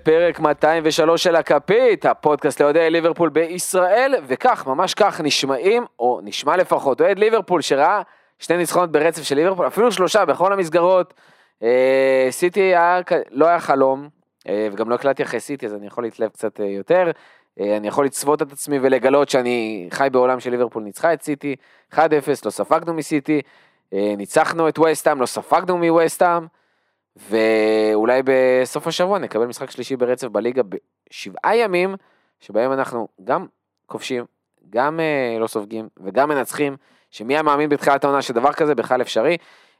לפרק 203 של הכפית, הפודקאסט לאוהדי ליברפול בישראל, וכך, ממש כך נשמעים, או נשמע לפחות, אוהד ליברפול שראה שני ניצחונות ברצף של ליברפול, אפילו שלושה בכל המסגרות. אה, סיטי היה, לא היה חלום, אה, וגם לא הקלטתי אחרי סיטי, אז אני יכול להתלהב קצת אה, יותר. אה, אני יכול לצוות את עצמי ולגלות שאני חי בעולם של ליברפול ניצחה את סיטי, 1-0, לא ספגנו מסיטי, אה, ניצחנו את וסטאם, לא ספגנו מווסטאם. ואולי בסוף השבוע נקבל משחק שלישי ברצף בליגה בשבעה ימים, שבהם אנחנו גם כובשים, גם אה, לא סופגים וגם מנצחים, שמי היה מאמין בתחילת העונה שדבר כזה בכלל אפשרי.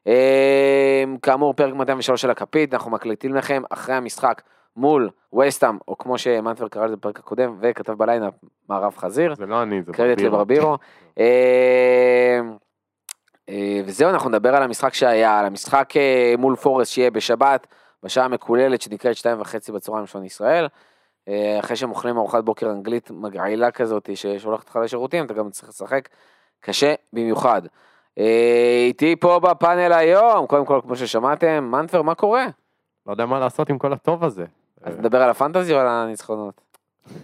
אה, כאמור, פרק 203 של הכפית, אנחנו מקליטים לכם אחרי המשחק מול וסטאם, או כמו שמנטבר קרא לזה בפרק הקודם, וכתב בליינאפ מערב חזיר. זה לא אני, זה קרדיט ברבירו. לברבירו. אה, אה, וזהו, אנחנו נדבר על המשחק שהיה, על המשחק אה, מול פורסט שיהיה בשבת, בשעה המקוללת שנקראת שתיים וחצי בצהריים בשעון ישראל. אה, אחרי שהם אוכלים ארוחת בוקר אנגלית מגעילה כזאת ששולחת אותך לשירותים, אתה גם צריך לשחק קשה במיוחד. אה, איתי פה בפאנל היום, קודם כל, כמו ששמעתם, מנטבר, מה קורה? לא יודע מה לעשות עם כל הטוב הזה. אז נדבר על הפנטזי או על הניצחונות?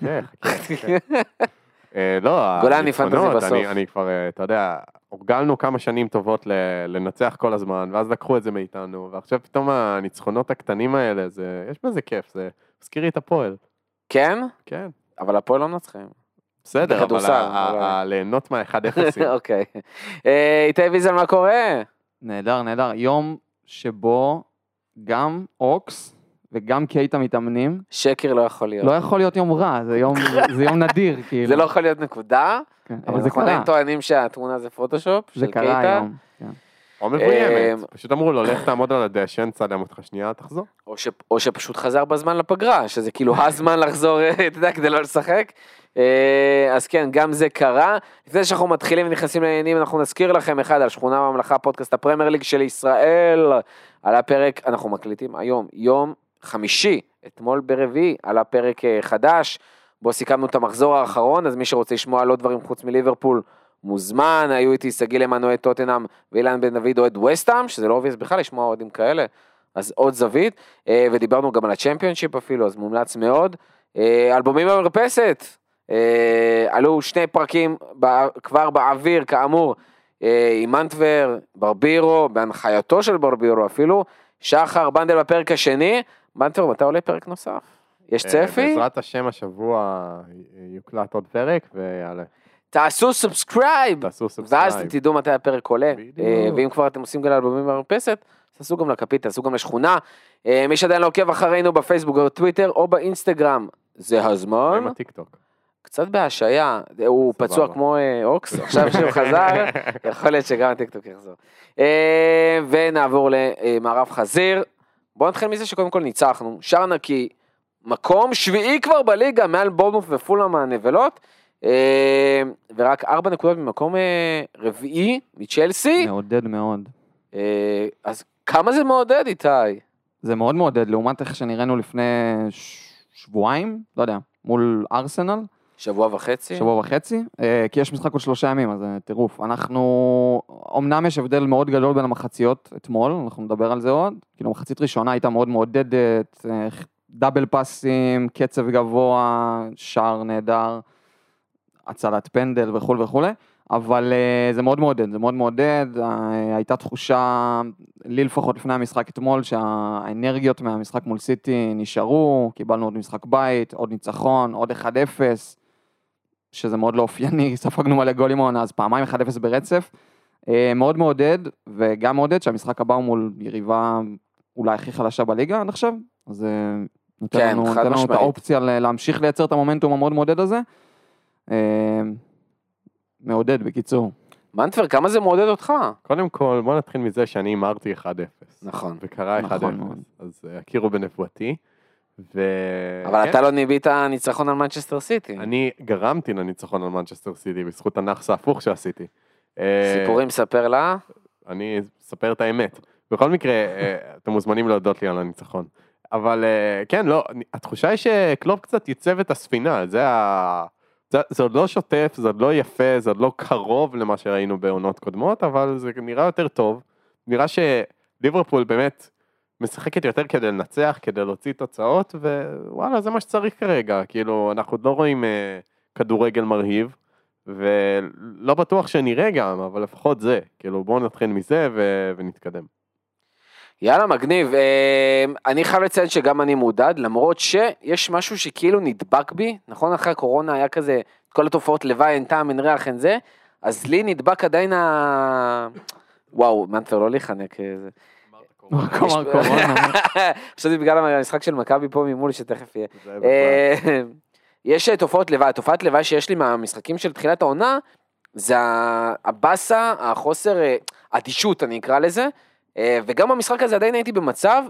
אה, לא, גולני פנטזי בסוף. אני- אני כבר, אה, אתה יודע, הורגלנו כמה שנים טובות ל- לנצח כל הזמן, ואז לקחו את זה מאיתנו, ועכשיו פתאום הניצחונות הקטנים האלה, זה, יש בזה כיף, זה מזכיר לי את הפועל. כן? כן, אבל הפועל לא מנצחים. בסדר, אבל ליהנות מה-1-0. אוקיי. אה, איתי ויזל, מה קורה? נהדר, נהדר. יום שבו גם אוקס וגם קייטה מתאמנים. שקר לא יכול להיות. לא יכול להיות יום רע, זה יום, זה יום נדיר, כאילו. זה לא יכול להיות נקודה. כן, אבל זה אנחנו קרה. עדיין טוענים שהתמונה זה פוטושופ זה של קרה קייטה, היום. כן. או מבוימת, אה, פשוט אמרו לו, לך תעמוד על הדשא, נצלם אותך שנייה, תחזור. או ש- או שפשוט חזר בזמן לפגרה, שזה כאילו הזמן לחזור, אה, אתה יודע, כדי לא לשחק. אה, אז כן, גם זה קרה. לפני שאנחנו מתחילים ונכנסים לעניינים, אנחנו נזכיר לכם אחד על שכונה בממלכה, פודקאסט הפרמייר ליג של ישראל. על הפרק, אנחנו מקליטים היום, יום חמישי, אתמול ברביעי, על הפרק אה, חדש, בו סיכמנו את המחזור האחרון, אז מי שרוצה לשמוע על עוד דברים חוץ מליברפול, מוזמן, היו איתי שגיא למן אוהד טוטנאם ואילן בן דוד אוהד ווסטהאם, שזה לא obvious בכלל לשמוע אוהדים כאלה, אז עוד זווית, אה, ודיברנו גם על הצ'מפיונשיפ אפילו, אז מומלץ מאוד. אה, אלבומים במרפסת, עלו שני פרקים כבר באוויר, כאמור, עם מנטבר, ברבירו, בהנחייתו של ברבירו אפילו, שחר בנדל בפרק השני, מנטבר, מתי עולה פרק נוסף? יש אה, צפי? בעזרת השם השבוע יוקלט עוד פרק, ויאללה, תעשו subscribe, תעשו ואז subscribe. אתם תדעו מתי הפרק עולה. בדיוק. אה, ואם כבר אתם עושים גם אלבומים במרפסת, תעשו גם לכפית, תעשו גם לשכונה. אה, מי שעדיין לא עוקב אחרינו בפייסבוק או בטוויטר או באינסטגרם, זה הזמן. עם הטיקטוק. קצת בהשעיה, הוא סבבה. פצוע כמו אוקס, עכשיו שהוא חזר, יכול להיות שגם הטיקטוק יחזור. ונעבור למערב חזיר. בואו נתחיל מזה שקודם כל ניצחנו, שער נקי, מקום שביעי כבר בליגה, מעל בורנמוף ופולאם הנבלות, אה, ורק ארבע נקודות ממקום אה, רביעי מצ'לסי, מעודד מאוד. אה, אז כמה זה מעודד איתי? זה מאוד מעודד, לעומת איך שנראינו לפני ש- שבועיים, לא יודע, מול ארסנל, שבוע וחצי? שבוע וחצי, אה, כי יש משחק עוד שלושה ימים, אז זה טירוף. אנחנו, אמנם יש הבדל מאוד גדול בין המחציות אתמול, אנחנו נדבר על זה עוד, כאילו מחצית ראשונה הייתה מאוד מעודדת, אה, דאבל פאסים, קצב גבוה, שער נהדר, הצלת פנדל וכולי וכולי, אבל אה, זה מאוד מעודד, זה מאוד מעודד, אה, הייתה תחושה, לי לפחות לפני המשחק אתמול, שהאנרגיות מהמשחק מול סיטי נשארו, קיבלנו עוד משחק בית, עוד ניצחון, עוד 1-0, שזה מאוד לא אופייני, ספגנו מלא גולים העונה, אז פעמיים 1-0 ברצף. אה, מאוד מעודד, וגם מעודד שהמשחק הבא הוא מול יריבה אולי הכי חלשה בליגה עד עכשיו, אז זה נותן כן, לנו, חד נותן לנו את. האופציה ל- להמשיך לייצר את המומנטום המאוד מעודד הזה. אה, מעודד בקיצור. מנטבר, כמה זה מעודד אותך? קודם כל, בוא נתחיל מזה שאני הימרתי 1-0. נכון. וקרה 1-0, נכון. אז אה, הכירו בנבואתי. ו... אבל כן, אתה לא ניבאת ניצחון על מנצ'סטר סיטי. אני גרמתי לניצחון על מנצ'סטר סיטי בזכות הנאחס ההפוך שעשיתי. אה, סיפורים ספר לה. אני אספר את האמת. בכל מקרה, אה, אתם מוזמנים להודות לי על הניצחון. אבל אה, כן, לא, התחושה היא שקלופ קצת ייצב את הספינה, זה ה... זה, זה עוד לא שוטף, זה עוד לא יפה, זה עוד לא קרוב למה שראינו בעונות קודמות, אבל זה נראה יותר טוב. נראה שליברפול באמת משחקת יותר כדי לנצח, כדי להוציא תוצאות, ווואלה, זה מה שצריך כרגע. כאילו, אנחנו עוד לא רואים אה, כדורגל מרהיב, ולא בטוח שנראה גם, אבל לפחות זה. כאילו, בואו נתחיל מזה ו... ונתקדם. יאללה, מגניב. אה, אני חייב לציין שגם אני מודד, למרות שיש משהו שכאילו נדבק בי, נכון? אחרי הקורונה היה כזה, כל התופעות לוואי, אין טעם, אין ריח, אין זה, אז לי נדבק עדיין ה... וואו, מנטבר לא להיחנק. אה, זה. כלומר, קורונה. חשבתי בגלל המשחק של מכבי פה ממול שתכף יהיה. אה, יש תופעות לוואי, תופעת לוואי שיש לי מהמשחקים של תחילת העונה, זה הבאסה, החוסר אה, אדישות אני אקרא לזה, אה, וגם במשחק הזה עדיין הייתי במצב,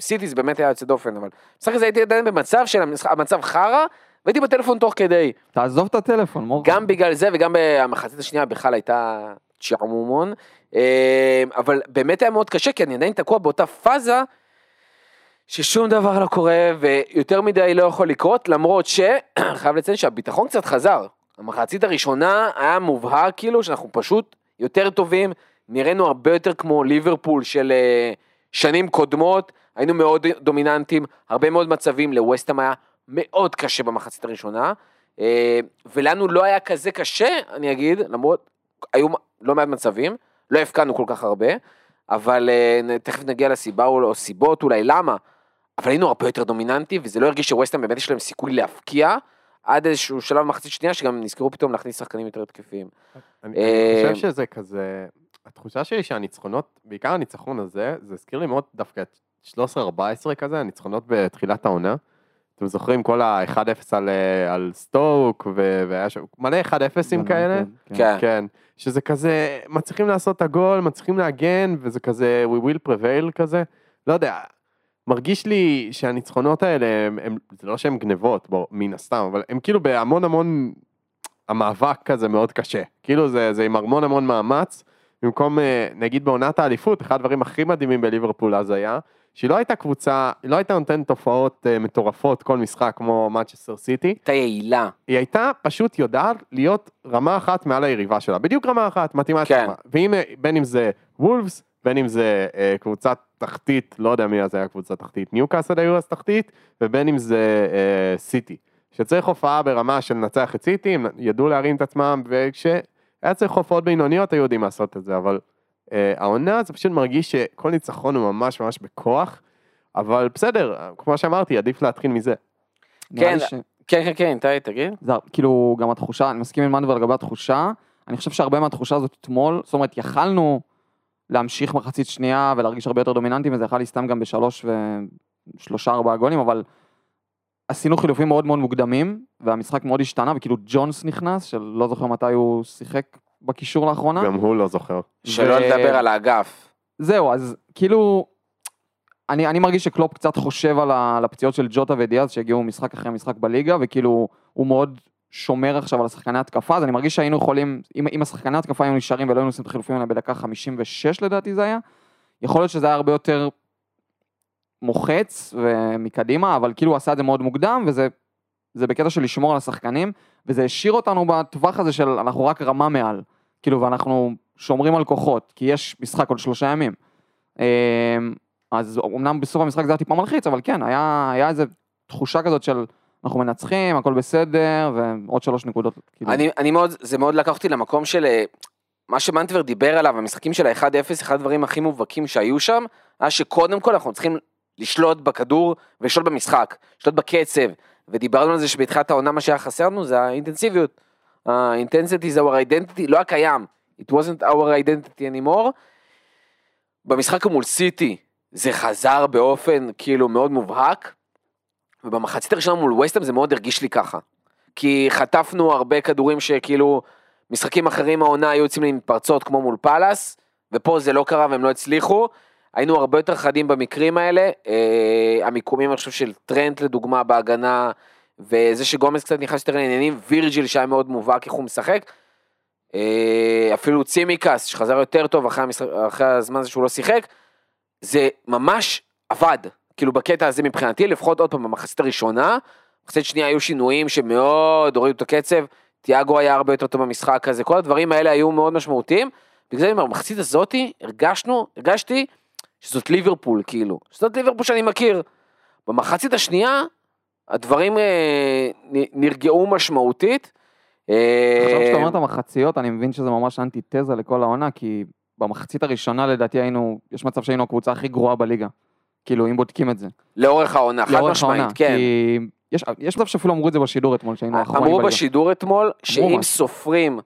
סיטי זה באמת היה יוצא דופן, אבל במשחק הזה הייתי עדיין במצב של המצב חרא, והייתי בטלפון תוך כדי, תעזוב את הטלפון, מור. גם בגלל זה וגם במחצית השנייה בכלל הייתה צ'רמומון, אה, אבל באמת היה מאוד קשה, כי אני עדיין תקוע באותה פאזה, ששום דבר לא קורה ויותר מדי לא יכול לקרות, למרות שחייב לציין שהביטחון קצת חזר. המחצית הראשונה היה מובהק כאילו שאנחנו פשוט יותר טובים, נראינו הרבה יותר כמו ליברפול של אה, שנים קודמות, היינו מאוד דומיננטים, הרבה מאוד מצבים, לווסטהאם היה מאוד קשה במחצית הראשונה, אה, ולנו לא היה כזה קשה, אני אגיד, למרות, היו לא מעט מצבים, לא הפקענו כל כך הרבה, אבל אה, תכף נגיע לסיבה או סיבות אולי למה, אבל היינו הרבה יותר דומיננטי, וזה לא הרגיש שווסטהאם באמת יש להם סיכוי להפקיע, עד איזשהו שלב במחצית שנייה, שגם נזכרו פתאום להכניס שחקנים יותר התקפיים. אני אה, אני חושב שזה כזה, התחושה שלי שהניצחונות, בעיקר הניצחון הזה, זה הזכיר לי מאוד דווקא את 13-14 כזה, הניצחונות בתחילת העונה. אתם זוכרים כל ה-1-0 על, אה, על סטוק, ו- והיה שם מלא 1-0ים כאלה? כן. כן, שזה כזה, מצליחים לעשות את הגול, מצליחים להגן, וזה כזה we will prevail כזה, לא יודע, מרגיש לי שהניצחונות האלה, הם, הם, זה לא שהם גנבות, בוא, מן הסתם, אבל הם כאילו בהמון המון, המאבק כזה מאוד קשה, כאילו זה, זה עם המון המון מאמץ, במקום, אה, נגיד בעונת האליפות, אחד הדברים הכי מדהימים בליברפול אז היה, שהיא לא הייתה קבוצה, היא לא הייתה נותנת תופעות אה, מטורפות כל משחק כמו מצ'סטר סיטי, הייתה יעילה. היא הייתה פשוט יודעת להיות רמה אחת מעל היריבה שלה, בדיוק רמה אחת, מתאימה כן. רמה. ואם, בין אם זה וולפס, בין אם זה אה, קבוצת תחתית, לא יודע מי אז היה קבוצת תחתית, ניוקאסל היו אז תחתית, ובין אם זה אה, סיטי. שצריך הופעה ברמה של לנצח את סיטי, הם ידעו להרים את עצמם, וכשהיה צריך הופעות בינוניות היו יודעים לעשות את זה, אבל העונה זה פשוט מרגיש שכל ניצחון הוא ממש ממש בכוח, אבל בסדר, כמו שאמרתי, עדיף להתחיל מזה. כן. ש- כן, כן, כן, איתי, תגיד. זה כאילו גם התחושה, אני מסכים עם מנדבר לגבי התחושה, אני חושב שהרבה מהתחושה הזאת אתמול, זאת אומרת יכלנו להמשיך מחצית שנייה ולהרגיש הרבה יותר דומיננטים וזה יכול להסתיים גם בשלוש ושלושה ארבעה גולים, אבל עשינו חילופים מאוד מאוד מוקדמים והמשחק מאוד השתנה וכאילו ג'ונס נכנס, שלא זוכר מתי הוא שיחק בקישור לאחרונה. גם הוא לא זוכר. שלא לדבר על האגף. זהו, אז כאילו, אני, אני מרגיש שקלופ קצת חושב על, ה, על הפציעות של ג'וטה ודיאז שהגיעו משחק אחרי משחק בליגה, וכאילו, הוא מאוד שומר עכשיו על השחקני התקפה, אז אני מרגיש שהיינו יכולים, אם, אם השחקני התקפה היו נשארים ולא היינו עושים את החילופים האלה בדקה 56 לדעתי זה היה, יכול להיות שזה היה הרבה יותר מוחץ ומקדימה, אבל כאילו הוא עשה את זה מאוד מוקדם, וזה זה בקטע של לשמור על השחקנים, וזה השאיר אותנו בטווח הזה של אנחנו רק רמה מעל, כאילו, ואנחנו שומרים על כוחות, כי יש משחק עוד שלושה ימים. אמ, אז אמנם בסוף המשחק זה היה טיפה מלחיץ, אבל כן, היה, היה איזה תחושה כזאת של אנחנו מנצחים, הכל בסדר, ועוד שלוש נקודות. כאילו. אני, אני מאוד, זה מאוד לקח אותי למקום של אה, מה שמנטבר דיבר עליו, המשחקים של ה-1-0, אחד הדברים הכי מובהקים שהיו שם, היה שקודם כל אנחנו צריכים לשלוט בכדור ולשלוט במשחק, לשלוט בקצב, ודיברנו על זה שבתחילת העונה מה שהיה חסר לנו זה האינטנסיביות. ה-intensity is our identity, לא היה קיים, it wasn't our identity anymore. במשחק מול סיטי זה חזר באופן כאילו מאוד מובהק, ובמחצית הראשונה מול וסטהאם זה מאוד הרגיש לי ככה. כי חטפנו הרבה כדורים שכאילו משחקים אחרים העונה היו יוצאים לי עם פרצות כמו מול פאלאס, ופה זה לא קרה והם לא הצליחו. היינו הרבה יותר חדים במקרים האלה, אה, המיקומים אני חושב של טרנט לדוגמה בהגנה, וזה שגומז קצת נכנס יותר לעניינים, וירג'יל שהיה מאוד מובהק איך הוא משחק. אה, אפילו צימקס שחזר יותר טוב אחרי, המשחק, אחרי הזמן הזה שהוא לא שיחק, זה ממש עבד, כאילו בקטע הזה מבחינתי, לפחות עוד פעם במחצית הראשונה, במחצית שנייה היו שינויים שמאוד הורידו את הקצב, תיאגו היה הרבה יותר טוב במשחק הזה, כל הדברים האלה היו מאוד משמעותיים, בגלל זה אני אומר, במחצית הזאתי הרגשנו, הרגשתי שזאת ליברפול, כאילו. שזאת ליברפול שאני מכיר. במחצית השנייה, הדברים אה, נרגעו משמעותית. אה, עכשיו שאתה אומר את המחציות, אני מבין שזה ממש אנטיתזה לכל העונה, כי במחצית הראשונה לדעתי היינו, יש מצב שהיינו הקבוצה הכי גרועה בליגה. כאילו, אם בודקים את זה. לאורך העונה, חד משמעית, העונה, כן. כי יש, יש מצב שאפילו אמרו את זה בשידור אתמול, שהיינו האחרונים אמרו בליגה. בשידור אתמול, שאם. סופרים,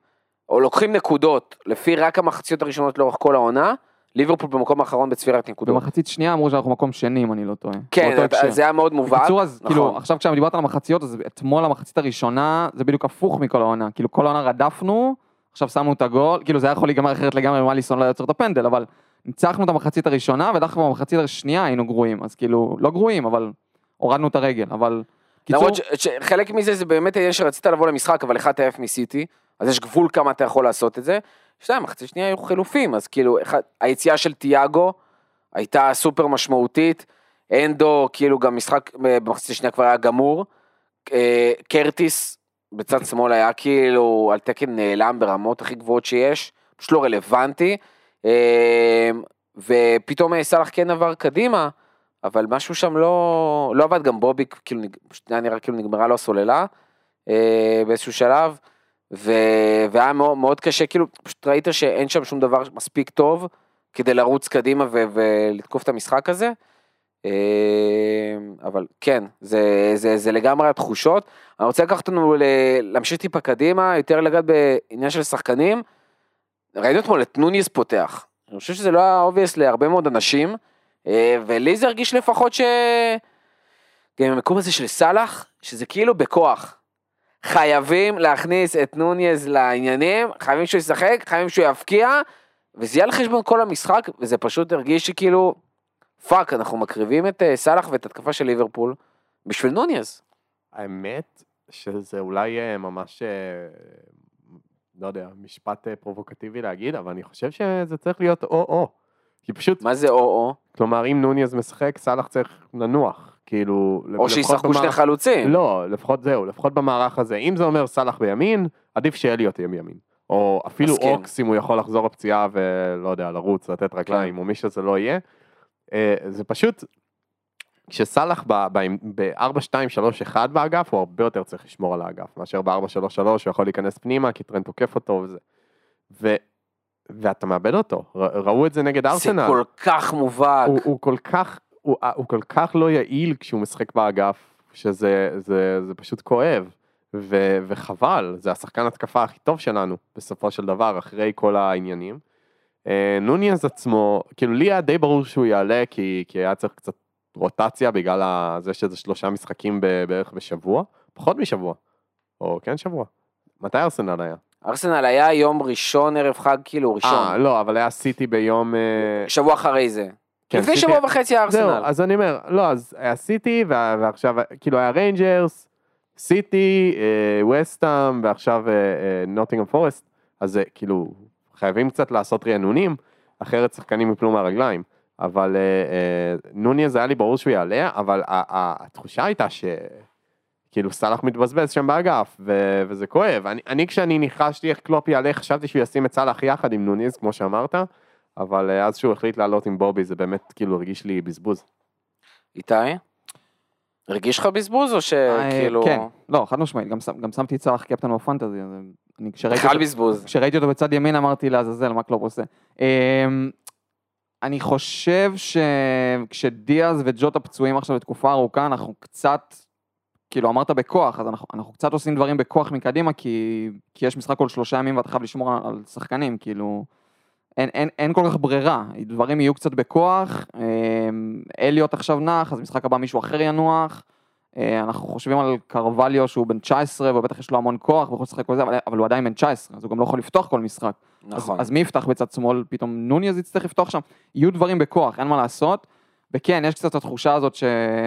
או לוקחים נקודות, לפי רק המחציות הראשונות לאורך כל העונה, ליברפול במקום האחרון בצבירת נקודות. במחצית שנייה אמרו שאנחנו מקום שני, אם אני לא טועה. כן. זה היה מאוד מובהק. בקיצור, אז נכון. כאילו, עכשיו כשדיברת על המחציות, אז אתמול המחצית הראשונה, זה בדיוק הפוך מכל העונה. כאילו, כל העונה רדפנו, עכשיו שמנו את הגול, כאילו זה היה יכול להיגמר אחרת לגמרי אם אליסון לא היה יוצר את הפנדל, אבל ניצחנו את המחצית הראשונה, ודווקא במחצית השנייה היינו גרועים, אז כאילו, לא גרועים, אבל הורדנו את הרגל, אבל... קיצור, למרות שחלק מזה זה באמת העניין שרצית לבוא למשחק, אבל 1-0 מסיטי, אז יש גבול כמה אתה יכול לעשות את זה. שתיים, מחצית שנייה היו חילופים, אז כאילו, אחד, היציאה של תיאגו הייתה סופר משמעותית, אנדו, כאילו גם משחק אה, במחצית השנייה כבר היה גמור, אה, קרטיס בצד שמאל היה כאילו על תקן נעלם ברמות הכי גבוהות שיש, פשוט לא רלוונטי, אה, ופתאום סאלח כן עבר קדימה, אבל משהו שם לא, לא עבד, גם בובי כאילו היה נראה כאילו נגמרה לו הסוללה באיזשהו שלב, ו, והיה מאוד, מאוד קשה, כאילו פשוט ראית שאין שם שום דבר מספיק טוב כדי לרוץ קדימה ו, ולתקוף את המשחק הזה. אה, אבל כן, זה, זה, זה לגמרי התחושות. אני רוצה לקחת אותנו ל- להמשיך טיפה קדימה, יותר לגעת בעניין של שחקנים. ראינו אתמול את נוניז פותח. אני חושב שזה לא היה obvious להרבה מאוד אנשים, אה, ולי זה הרגיש לפחות ש... גם המקום הזה של סאלח, שזה כאילו בכוח. חייבים להכניס את נוניז לעניינים, חייבים שהוא ישחק, חייבים שהוא יבקיע, וזה יהיה על חשבון כל המשחק, וזה פשוט הרגיש שכאילו, fuck, אנחנו מקריבים את אה, סאלח ואת התקפה של ליברפול בשביל נוניז. האמת שזה אולי אה, ממש, אה, לא יודע, משפט פרובוקטיבי להגיד, אבל אני חושב שזה צריך להיות או-או. כי פשוט, מה זה או-או? כלומר, אם נוניז משחק, סאלח צריך לנוח. כאילו, או שישחקו שני במערך- חלוצים. לא, לפחות זהו, לפחות במערך הזה. אם זה אומר סאלח בימין, עדיף שאליוט יהיה בימין. או אפילו מסכים. אוקס, אם הוא יכול לחזור בפציעה ולא יודע, לרוץ, לתת רגליים, או מי שזה לא יהיה. אה, זה פשוט, כשסאלח ב-4-2-3-1 באגף, הוא הרבה יותר צריך לשמור על האגף, מאשר ב-4-3-3, הוא יכול להיכנס פנימה, כי טרנד תוקף אותו וזה. ו... ואתה מאבד אותו, ר- ראו את זה נגד זה ארסנל. כל כך מובהק. הוא, הוא כל כך, הוא, הוא כל כך לא יעיל כשהוא משחק באגף, שזה זה, זה פשוט כואב, ו, וחבל, זה השחקן התקפה הכי טוב שלנו, בסופו של דבר, אחרי כל העניינים. אה, נוניאז עצמו, כאילו לי היה די ברור שהוא יעלה, כי, כי היה צריך קצת רוטציה בגלל זה שזה שלושה משחקים בערך בשבוע, פחות משבוע, או כן שבוע. מתי ארסנל היה? ארסנל היה יום ראשון ערב חג כאילו ראשון. אה, לא, אבל היה סיטי ביום... אה, שבוע אחרי זה. כן, לפני שבוע וחצי היה זהו, ארסנל. אז אני אומר, לא, אז היה סיטי, ועכשיו, כאילו היה ריינג'רס, סיטי, ווסטאם, ועכשיו נוטינגרם פורסט, אז זה כאילו, חייבים קצת לעשות רענונים, אחרת שחקנים יפלו מהרגליים. אבל אה, אה, נוניז היה לי ברור שהוא יעלה, אבל התחושה הייתה ש... כאילו סאלח מתבזבז שם באגף, ו- וזה כואב. אני, אני כשאני ניחשתי איך קלופ יעלה, חשבתי שהוא ישים את סאלח יחד עם נוניז, כמו שאמרת, אבל אה, אז שהוא החליט לעלות עם בובי, זה באמת כאילו הרגיש לי בזבוז. איתי? הרגיש לך בזבוז או אה, שכאילו... כן, לא, חד משמעית, גם גם שמתי את סאלח קפטן בפנטזי, אז אני כשראיתי אותו- בזבוז. כשראיתי אותו בצד ימין אמרתי לעזאזל, מה קלופ עושה. אמ, אני חושב שכשדיאז וג'וטה פצועים עכשיו לתקופה ארוכה, אנחנו קצת, כאילו אמרת בכוח, אז אנחנו, אנחנו קצת עושים דברים בכוח מקדימה, כי, כי יש משחק כל שלושה ימים ואתה חייב לשמור על, על שחקנים, כאילו, אין, אין, אין כל כך ברירה, דברים יהיו קצת בכוח, אמ, אליוט עכשיו נח, אז משחק הבא מישהו אחר ינוח. אה, אנחנו חושבים על קרווליו שהוא בן 19 ובטח יש לו המון כוח ויכול לשחק כל זה, אבל, אבל הוא עדיין בן 19 אז הוא גם לא יכול לפתוח כל משחק. נכון. אז, אז מי יפתח בצד שמאל? פתאום נוניאז יצטרך לפתוח שם. יהיו דברים בכוח, אין מה לעשות. וכן, יש קצת את התחושה הזאת ש...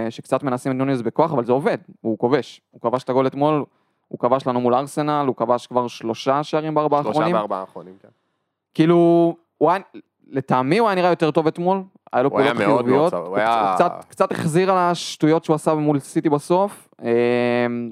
שקצת מנסים את נוניאז בכוח, אבל זה עובד, הוא כובש. הוא כבש את הגול אתמול, הוא כבש לנו מול ארסנל, הוא כבש כבר שלושה שערים בארבעה שלושה האחרונים. וארבעה האחרונים, כן. כאילו, הוא היה, לטעמי הוא היה נראה יותר טוב אתמול, היה לו פעולות חיוביות, הוא הוא היה- קצת, קצת החזיר על השטויות שהוא עשה מול סיטי בסוף. אמ,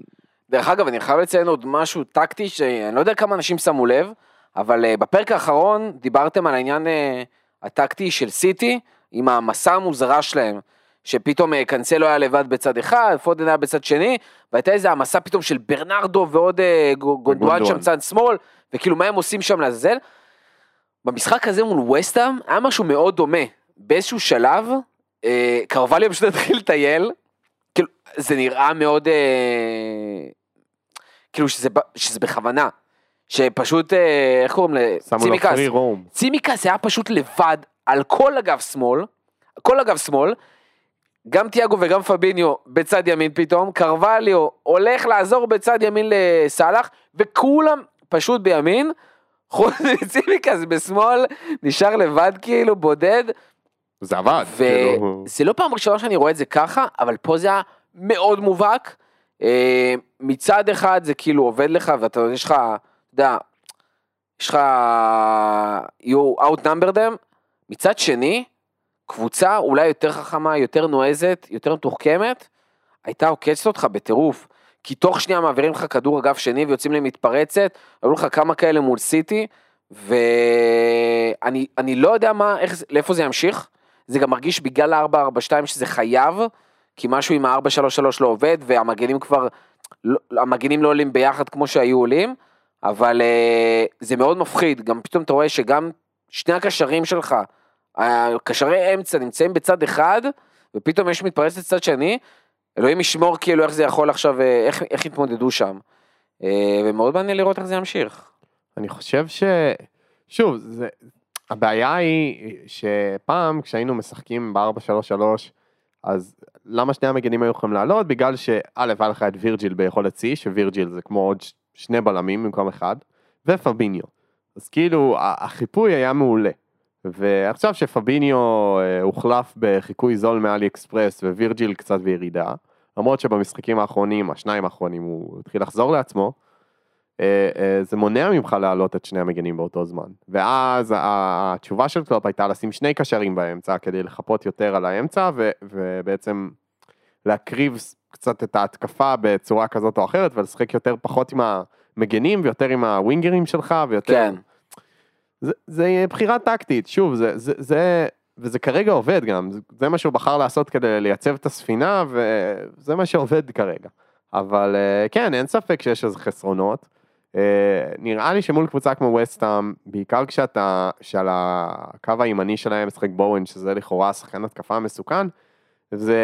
דרך אגב, אני חייב לציין עוד משהו טקטי, שאני לא יודע כמה אנשים שמו לב, אבל אה, בפרק האחרון דיברתם על העניין אה, הטקטי של סיטי, עם המסע המוזרה שלהם, שפתאום אה, קנסלו היה לבד בצד אחד, פודן היה בצד שני, והייתה איזה המסע פתאום של ברנרדו ועוד גו- גונדואן שם. צד שמאל, וכאילו מה הם עושים שם לעזאזל. במשחק הזה מול וסטאם היה משהו מאוד דומה. באיזשהו שלב, אה, קרווליו פשוט התחיל לטייל, כאילו, זה נראה מאוד, אה, כאילו שזה, שזה בכוונה. שפשוט, אה, איך קוראים ל... שמו לו צימקס. פרי רום. צימקס היה פשוט לבד על כל אגף שמאל, כל אגף שמאל, גם תיאגו וגם פביניו בצד ימין פתאום, קרווליו הולך לעזור בצד ימין לסאלח, וכולם פשוט בימין, חוץ מצימקס בשמאל, נשאר לבד כאילו, בודד, זה עבד. כאילו, וזה לא פעם ראשונה שאני רואה את זה ככה, אבל פה זה היה מאוד מובהק. אה, מצד אחד זה כאילו עובד לך ואתה יש לך, אתה יודע, יש לך, you outnumber them. מצד שני, קבוצה אולי יותר חכמה, יותר נועזת, יותר מתוחכמת, הייתה עוקצת אותך בטירוף. כי תוך שנייה מעבירים לך כדור אגף שני ויוצאים למתפרצת, היו לך כמה כאלה מול סיטי, ואני אני לא יודע מה, איך, לאיפה זה ימשיך. זה גם מרגיש בגלל ה-442 שזה חייב, כי משהו עם ה-433 לא עובד, והמגנים כבר, לא, המגנים לא עולים ביחד כמו שהיו עולים, אבל אה, זה מאוד מפחיד, גם פתאום אתה רואה שגם שני הקשרים שלך, הקשרי אמצע נמצאים בצד אחד, ופתאום יש מתפרצת צד שני, אלוהים ישמור כאילו איך זה יכול עכשיו, אה, איך, איך יתמודדו שם. אה, ומאוד מעניין לראות איך זה ימשיך. אני חושב ש... שוב, זה... הבעיה היא שפעם כשהיינו משחקים ב-4-3-3, אז למה שני המגנים היו יכולים לעלות? בגלל שא' היה לך את וירג'יל ביכולת שיא, שווירג'יל זה כמו עוד שני בלמים במקום אחד, ופביניו. אז כאילו החיפוי היה מעולה. ועכשיו שפביניו אה, הוחלף בחיקוי זול מאלי אקספרס ווירג'יל קצת בירידה, למרות שבמשחקים האחרונים, השניים האחרונים, הוא התחיל לחזור לעצמו, אה, אה, זה מונע ממך להעלות את שני המגנים באותו זמן. ואז התשובה של קלופ הייתה לשים שני קשרים באמצע כדי לחפות יותר על האמצע ו- ובעצם להקריב קצת את ההתקפה בצורה כזאת או אחרת ולשחק יותר פחות עם המגנים ויותר עם הווינגרים שלך ויותר... כן. זה, זה בחירה טקטית, שוב, זה, זה, זה, וזה כרגע עובד גם, זה, זה מה שהוא בחר לעשות כדי לייצב את הספינה, וזה מה שעובד כרגע. אבל אה, כן, אין ספק שיש איזה חסרונות. אה, נראה לי שמול קבוצה כמו וסטאם, בעיקר כשאתה, שעל הקו הימני שלהם משחק בואוין, שזה לכאורה שחקן התקפה מסוכן, זה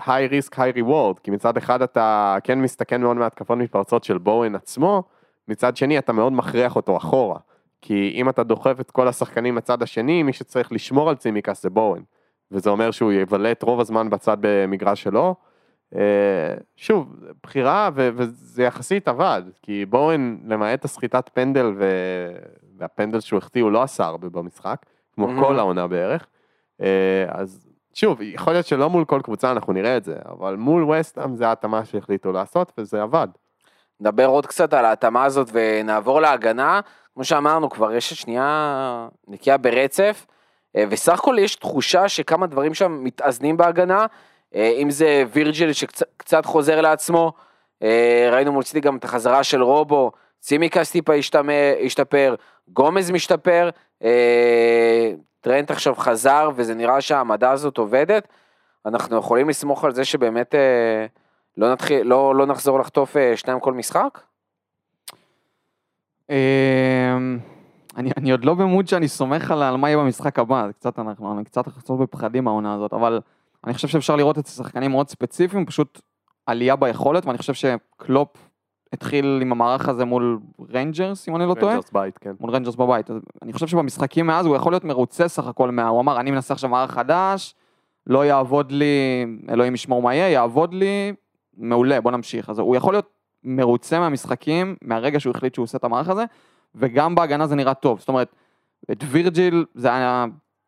high risk high reward, כי מצד אחד אתה כן מסתכן מאוד מהתקפות מתפרצות של בואוין עצמו, מצד שני אתה מאוד מכריח אותו אחורה. כי אם אתה דוחף את כל השחקנים לצד השני, מי שצריך לשמור על צימקס זה בואן. וזה אומר שהוא יבלה את רוב הזמן בצד במגרש שלו. אה, שוב, בחירה ו- וזה יחסית עבד, כי בואן למעט הסחיטת פנדל ו... והפנדל שהוא החטיא הוא לא עשה הרבה במשחק, כמו Mhm. כל העונה בערך. אה, אז שוב, יכול להיות שלא מול כל קבוצה אנחנו נראה את זה, אבל מול וסטאם זה ההתאמה שהחליטו לעשות וזה עבד. נדבר עוד קצת על ההתאמה הזאת ונעבור להגנה. כמו שאמרנו, כבר יש שנייה נקייה ברצף, אה, וסך הכל יש תחושה שכמה דברים שם מתאזנים בהגנה, אה, אם זה וירג'יל שקצת חוזר לעצמו, אה, ראינו סיטי גם את החזרה של רובו, צימקס טיפה השתפר, גומז משתפר, טרנט עכשיו חזר וזה נראה שהעמדה הזאת עובדת, אנחנו יכולים לסמוך על זה שבאמת לא, נתחיל, לא, לא נחזור לחטוף שניים כל משחק? אמ, אני, אני עוד לא ב mood שאני סומך על, על מה יהיה במשחק הבא, זה קצת אנחנו, אני קצת קצת בפחדים מהעונה הזאת, אבל אני חושב שאפשר לראות את השחקנים מאוד ספציפיים, פשוט עלייה ביכולת, ואני חושב שקלופ התחיל עם המערך הזה מול ריינג'רס, אם אני לא טועה, רנג'רס בית, כן. מול ריינג'רס בבית. אז אני חושב שבמשחקים מאז הוא יכול להיות מרוצה סך הכל מה... הוא אמר, אני מנסה עכשיו מערך חדש, לא יעבוד לי, אלוהים ישמור מה יהיה, יעבוד לי, מעולה, בוא נמשיך. אז הוא יכול להיות מרוצה מהמשחקים, מהרגע שהוא החליט שהוא עושה את המערך הזה, וגם בהגנה זה נראה טוב. זאת אומרת, את וירג'יל, זה היה,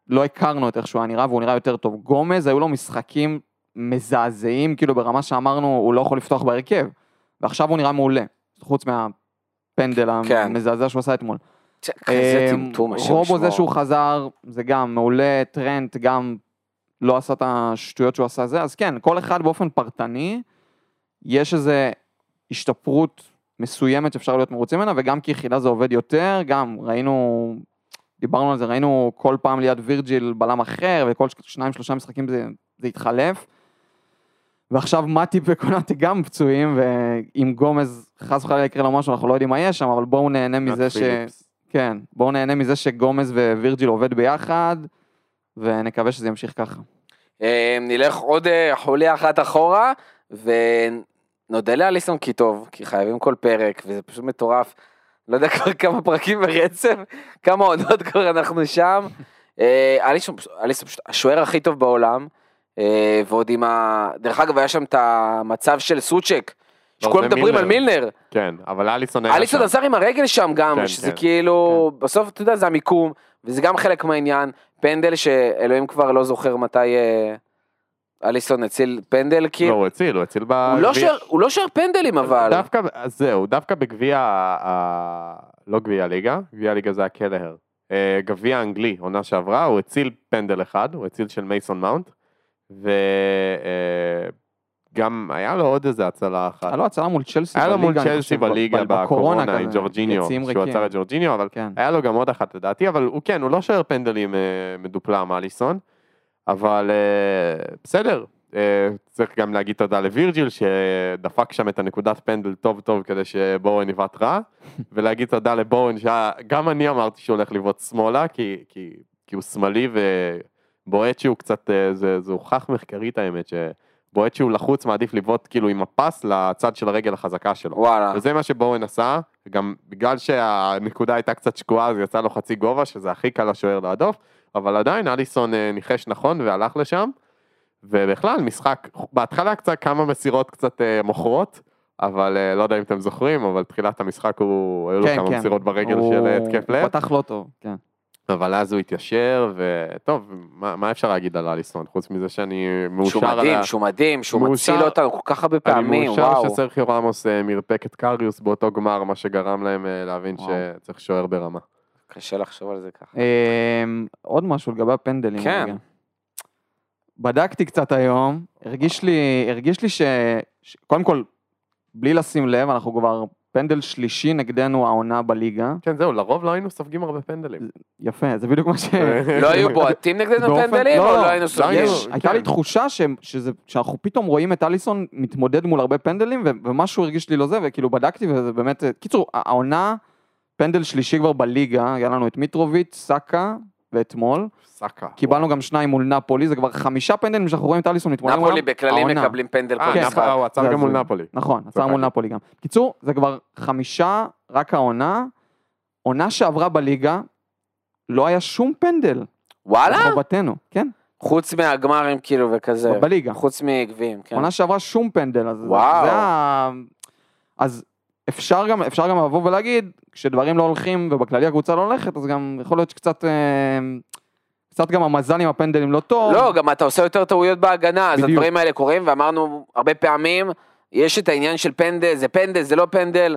לא הכרנו את איך שהוא היה נראה, והוא נראה יותר טוב. גומז, היו לו משחקים מזעזעים, כאילו ברמה שאמרנו, הוא לא יכול לפתוח בהרכב. ועכשיו הוא נראה מעולה, חוץ מהפנדל כן. המזעזע שהוא עשה אתמול. כזה אמ, טמטום, רובו. זה שהוא חזר, זה גם מעולה, טרנט גם לא עשה את השטויות שהוא עשה זה, אז כן, כל אחד באופן פרטני, יש איזה השתפרות מסוימת שאפשר להיות מרוצים ממנה, וגם כיחידה זה עובד יותר, גם ראינו דיברנו על זה, ראינו כל פעם ליד וירג'יל בלם אחר, וכל ש- שניים שלושה משחקים זה, זה התחלף. ועכשיו מתי וקונאטי גם פצועים, ואם גומז חס וחלילה יקרה לו משהו, אנחנו לא יודעים מה יש שם, אבל בואו נהנה מזה ש... פיליפס. כן, בואו נהנה מזה שגומז ווירג'יל עובד ביחד, ונקווה שזה ימשיך ככה. אה, נלך עוד אה, חוליה אחת אחורה, ונודה לאליסון כי טוב, כי חייבים כל פרק, וזה פשוט מטורף. לא יודע כבר כמה פרקים ברצף, כמה עונות כבר אנחנו שם. אה, אליסון, אליסון פשוט השוער הכי טוב בעולם, אה, ועוד עם ה... דרך אגב, היה שם את המצב של סוצ'ק, שכולם מדברים על מילנר. כן, אבל אליסון היה אליסון שם. עזר עם הרגל שם גם, כן, שזה כן, כאילו, בסוף אתה יודע, זה המיקום, וזה גם חלק מהעניין. פנדל שאלוהים כבר לא זוכר מתי אה, אליסון הציל פנדל, לא, כאילו. הוא הציל, הוא הציל. לא שר- הוא לא שר פנדלים אבל. דווקא, אז זהו, דווקא בגביע, ה- לא גביע הליגה, גביע הליגה זה הקלהר. אה, גביע האנגלי, עונה שעברה, הוא הציל פנדל אחד, הוא הציל של מייסון מאונט, וגם היה לו עוד איזה הצלה אחת. היה לו הצלה מול צ'לסי היה לו מול בליגה, צ'לסי ב- בליגה ב- בקורונה בקורונה עם ג'ורג'יניו, שהוא. עצר את ג'ורג'יניו, אבל כן. היה לו גם עוד אחת לדעתי, אבל הוא כן, הוא לא שוער פנדלים אה, מדופלם, אליסון, אבל אה, בסדר. אה, צריך גם להגיד תודה לווירג'יל שדפק שם את הנקודת פנדל טוב טוב כדי שבורן יבעט רע, ולהגיד תודה לבורן שגם אני אמרתי שהוא הולך לבעוט שמאלה, כי, כי, כי הוא שמאלי ובועט שהוא קצת, אה, זה, זה הוכח מחקרית האמת, שבועט שהוא לחוץ מעדיף לבעוט כאילו עם הפס לצד של הרגל החזקה שלו. וואלה. וזה מה שבורן עשה, גם בגלל שהנקודה הייתה קצת שקועה אז יצא לו חצי גובה, שזה הכי קל לשוער להדוף, אבל עדיין אליסון אה, ניחש נכון והלך לשם, ובכלל משחק, בהתחלה קצת כמה מסירות קצת אה, מוכרות, אבל אה, לא יודע אם אתם זוכרים, אבל תחילת המשחק הוא, היו לו כן, כמה כן. מסירות ברגל הוא- של התקף הוא לב, פתח לא טוב, כן. אבל אז הוא התיישר, וטוב, מה, מה אפשר להגיד על אליסון, חוץ מזה שאני מאושר שהוא מדהים, ה... שהוא מדהים, שהוא מאושר- מציל אותנו כל כך הרבה אני פעמים, מאושר וואו. שסרחיו רמוס מרפק את קריוס באותו גמר, מה שגרם להם להבין וואו. שצריך שוער ברמה. קשה לחשוב על זה ככה. אמ, עוד משהו לגבי הפנדלים. כן. בדקתי קצת היום, הרגיש לי, הרגיש לי ש... ש... קודם כל, בלי לשים לב, אנחנו כבר פנדל שלישי נגדנו העונה בליגה. כן, זהו, לרוב לא היינו סופגים הרבה פנדלים. יפה, זה בדיוק מה ש... לא היו בועטים נגדנו פנדלים, לא, או לא, לא היינו כן. הייתה לי תחושה ש, שזה, שאנחנו פתאום רואים את אליסון מתמודד מול הרבה פנדלים, ו, ומשהו הרגיש לי לא זה, וכאילו בדקתי וזה באמת, קיצור, העונה, פנדל שלישי כבר בליגה, היה לנו את מיטרוביץ', סאקה, ואתמול, סאקה. קיבלנו גם שניים מול נפולי, זה כבר חמישה פנדלים שאנחנו רואים את אליסון מתמודד נפולי בכללי. מקבלים פנדל אה, כל כן, משחק. הוא עצר זה גם מול. נפולי. נכון, עצר. מול נפולי גם. קיצור, זה כבר חמישה, רק העונה, עונה שעברה בליגה, לא היה שום פנדל. וואלה? לחובתנו, כן, חוץ מהגמרים כאילו וכזה. בליגה. חוץ מגביעים, כן. עונה שעברה שום פנדל, אז וואו. זה ה... אז אפשר גם, אפשר גם לבוא ולהגיד, כשדברים לא הולכים ובכללי הקבוצה לא הולכת, אז גם יכול להיות שקצת, אה, קצת גם המזל עם הפנדלים לא טוב. לא, גם אתה עושה יותר טעויות בהגנה, אז בדיוק. הדברים האלה קורים, ואמרנו הרבה פעמים, יש את העניין של פנדל, זה פנדל, זה לא פנדל,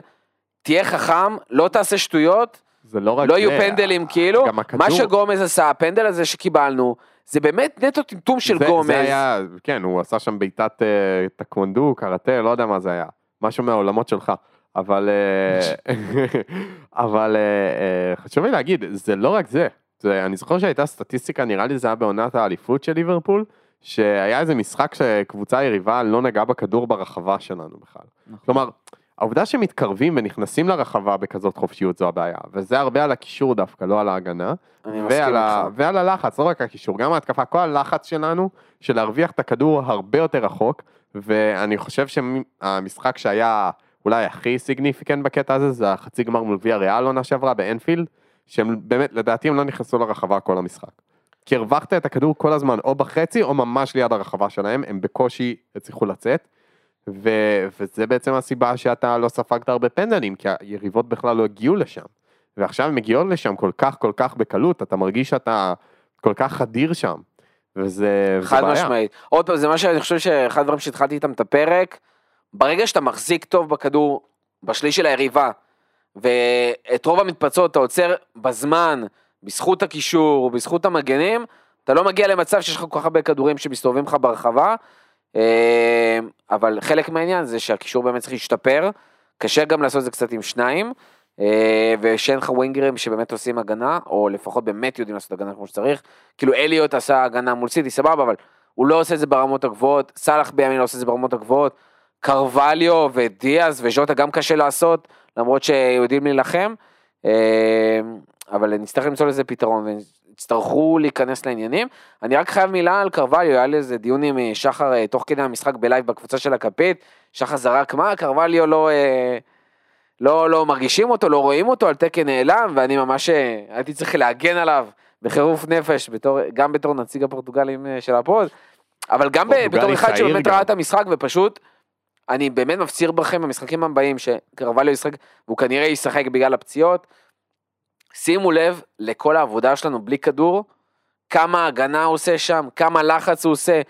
תהיה חכם, לא תעשה שטויות, זה לא רק לא זה. יהיו פנדלים כאילו, מה שגומז עשה, הפנדל הזה שקיבלנו, זה באמת נטו טמטום של זה- גומז. זה היה, כן, הוא עשה שם בעיטת אה, טקוונדו, קראטה, לא יודע מה זה היה. משהו מהעולמות שלך. אבל, אה, אבל אה, אה, חשוב לי להגיד, זה לא רק זה. זה. אני זוכר שהייתה סטטיסטיקה, נראה לי זה היה בעונת האליפות של ליברפול, שהיה איזה משחק שקבוצה יריבה לא נגעה בכדור ברחבה שלנו בכלל. נכון. כלומר, העובדה שמתקרבים ונכנסים לרחבה בכזאת חופשיות זו הבעיה, וזה הרבה על הקישור דווקא, לא על ההגנה. אני מסכים ה... איתך. ועל הלחץ, לא רק הקישור, גם ההתקפה, כל הלחץ שלנו של להרוויח את הכדור הרבה יותר רחוק, ואני חושב שהמשחק שהיה אולי הכי סיגניפיקנט בקטע הזה, זה החצי גמר מול ויה ריאל עונה שעברה באנפילד, שהם באמת, לדעתי הם לא נכנסו לרחבה כל המשחק. כי הרווחת את הכדור כל הזמן, או בחצי או ממש ליד הרחבה שלהם, הם בקושי הצליחו לצאת. ו... וזה בעצם הסיבה שאתה לא ספגת הרבה פנדלים, כי היריבות בכלל לא הגיעו לשם. ועכשיו הם מגיעות לשם כל כך כל כך בקלות, אתה מרגיש שאתה כל כך חדיר שם. וזה חד בעיה. משמעית. עוד פעם, זה מה שאני חושב שאחד הדברים שהתחלתי איתם את הפרק, ברגע שאתה מחזיק טוב בכדור בשליש של היריבה, ואת רוב המתפרצות אתה עוצר בזמן, בזכות הקישור, בזכות המגנים, אתה לא מגיע למצב שיש לך כל כך הרבה כדורים שמסתובבים לך ברחבה, אה, אבל חלק מהעניין זה שהקישור באמת צריך להשתפר, קשה גם לעשות את זה קצת עם שניים, אה, ושאין לך ווינגרים שבאמת עושים הגנה, או לפחות באמת יודעים לעשות הגנה כמו שצריך. כאילו אליוט עשה הגנה מול סיטי, סבבה, אבל הוא לא עושה את זה ברמות הגבוהות, סאלח בימין לא עושה את זה ברמות הגבוהות, קרווליו ודיאז וז'וטה גם קשה לעשות, למרות שיודעים להילחם, אה, אבל נצטרך למצוא לזה פתרון, ויצטרכו להיכנס לעניינים. אני רק חייב מילה על קרווליו, היה לי איזה דיון עם אה, שחר אה, תוך כדי המשחק בלייב בקבוצה של הכפית, שחר זרק מה, קרווליו לא... אה, לא, לא מרגישים אותו, לא רואים אותו, על תקן נעלם, ואני ממש הייתי צריך להגן עליו בחירוף נפש, בתור, גם בתור נציג הפורטוגלים של הפוד, אבל גם בתור אחד שבאמת. ראה את המשחק, ופשוט, אני באמת מפציר בכם במשחקים הבאים, שקרווליו ישחק, והוא כנראה ישחק בגלל הפציעות. שימו לב לכל העבודה שלנו בלי כדור, כמה הגנה הוא עושה שם, כמה לחץ הוא עושה,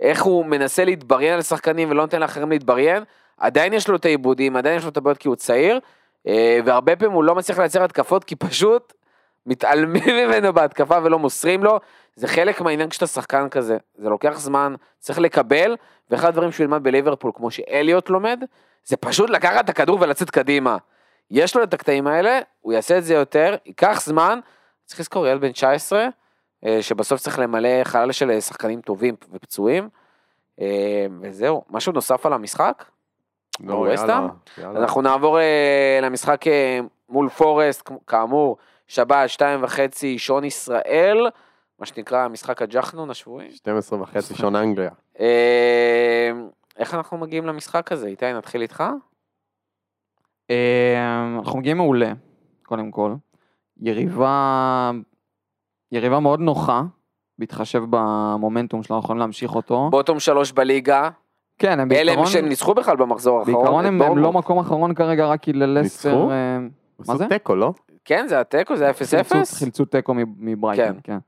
איך הוא מנסה להתבריין על שחקנים ולא נותן לאחרים להתבריין. עדיין יש לו את העיבודים, עדיין יש לו את הבעיות כי הוא צעיר, אה, והרבה פעמים הוא לא מצליח לייצר התקפות כי פשוט מתעלמים ממנו בהתקפה ולא מוסרים לו. זה חלק מהעניין כשאתה שחקן כזה, זה לוקח זמן, צריך לקבל, ואחד הדברים שהוא ילמד בליברפול, כמו שאליוט לומד, זה פשוט לקחת את הכדור ולצאת קדימה. יש לו את הקטעים האלה, הוא יעשה את זה יותר, ייקח זמן, צריך לזכור, ילד בן 19, אה, שבסוף צריך למלא חלל של אה, שחקנים טובים ופצועים, אה, וזהו. משהו נוסף על המשחק? לא? יאללה, יאללה. אנחנו נעבור למשחק מול פורסט, כאמור, שבת, שתיים וחצי, שעון ישראל, מה שנקרא משחק הג'חנון השבועי. 12 וחצי שעון אנגליה. אה, איך אנחנו מגיעים למשחק הזה? איתי, נתחיל איתך? אה, אנחנו מגיעים מעולה, קודם כל. יריבה, יריבה מאוד נוחה, בהתחשב במומנטום שלנו, יכולים להמשיך אותו. בוטום שלוש בליגה, כן, הם אלה בעיקרון, שהם ניצחו בכלל במחזור האחרון. בעיקרון הם, הם לא. מקום אחרון כרגע, רק כי ללסטר... ניצחו? אה, עשו זה? תיקו, לא? כן, זה התיקו, זה חילצו- 0-0? חילצו תיקו מ- מברייטון, כן.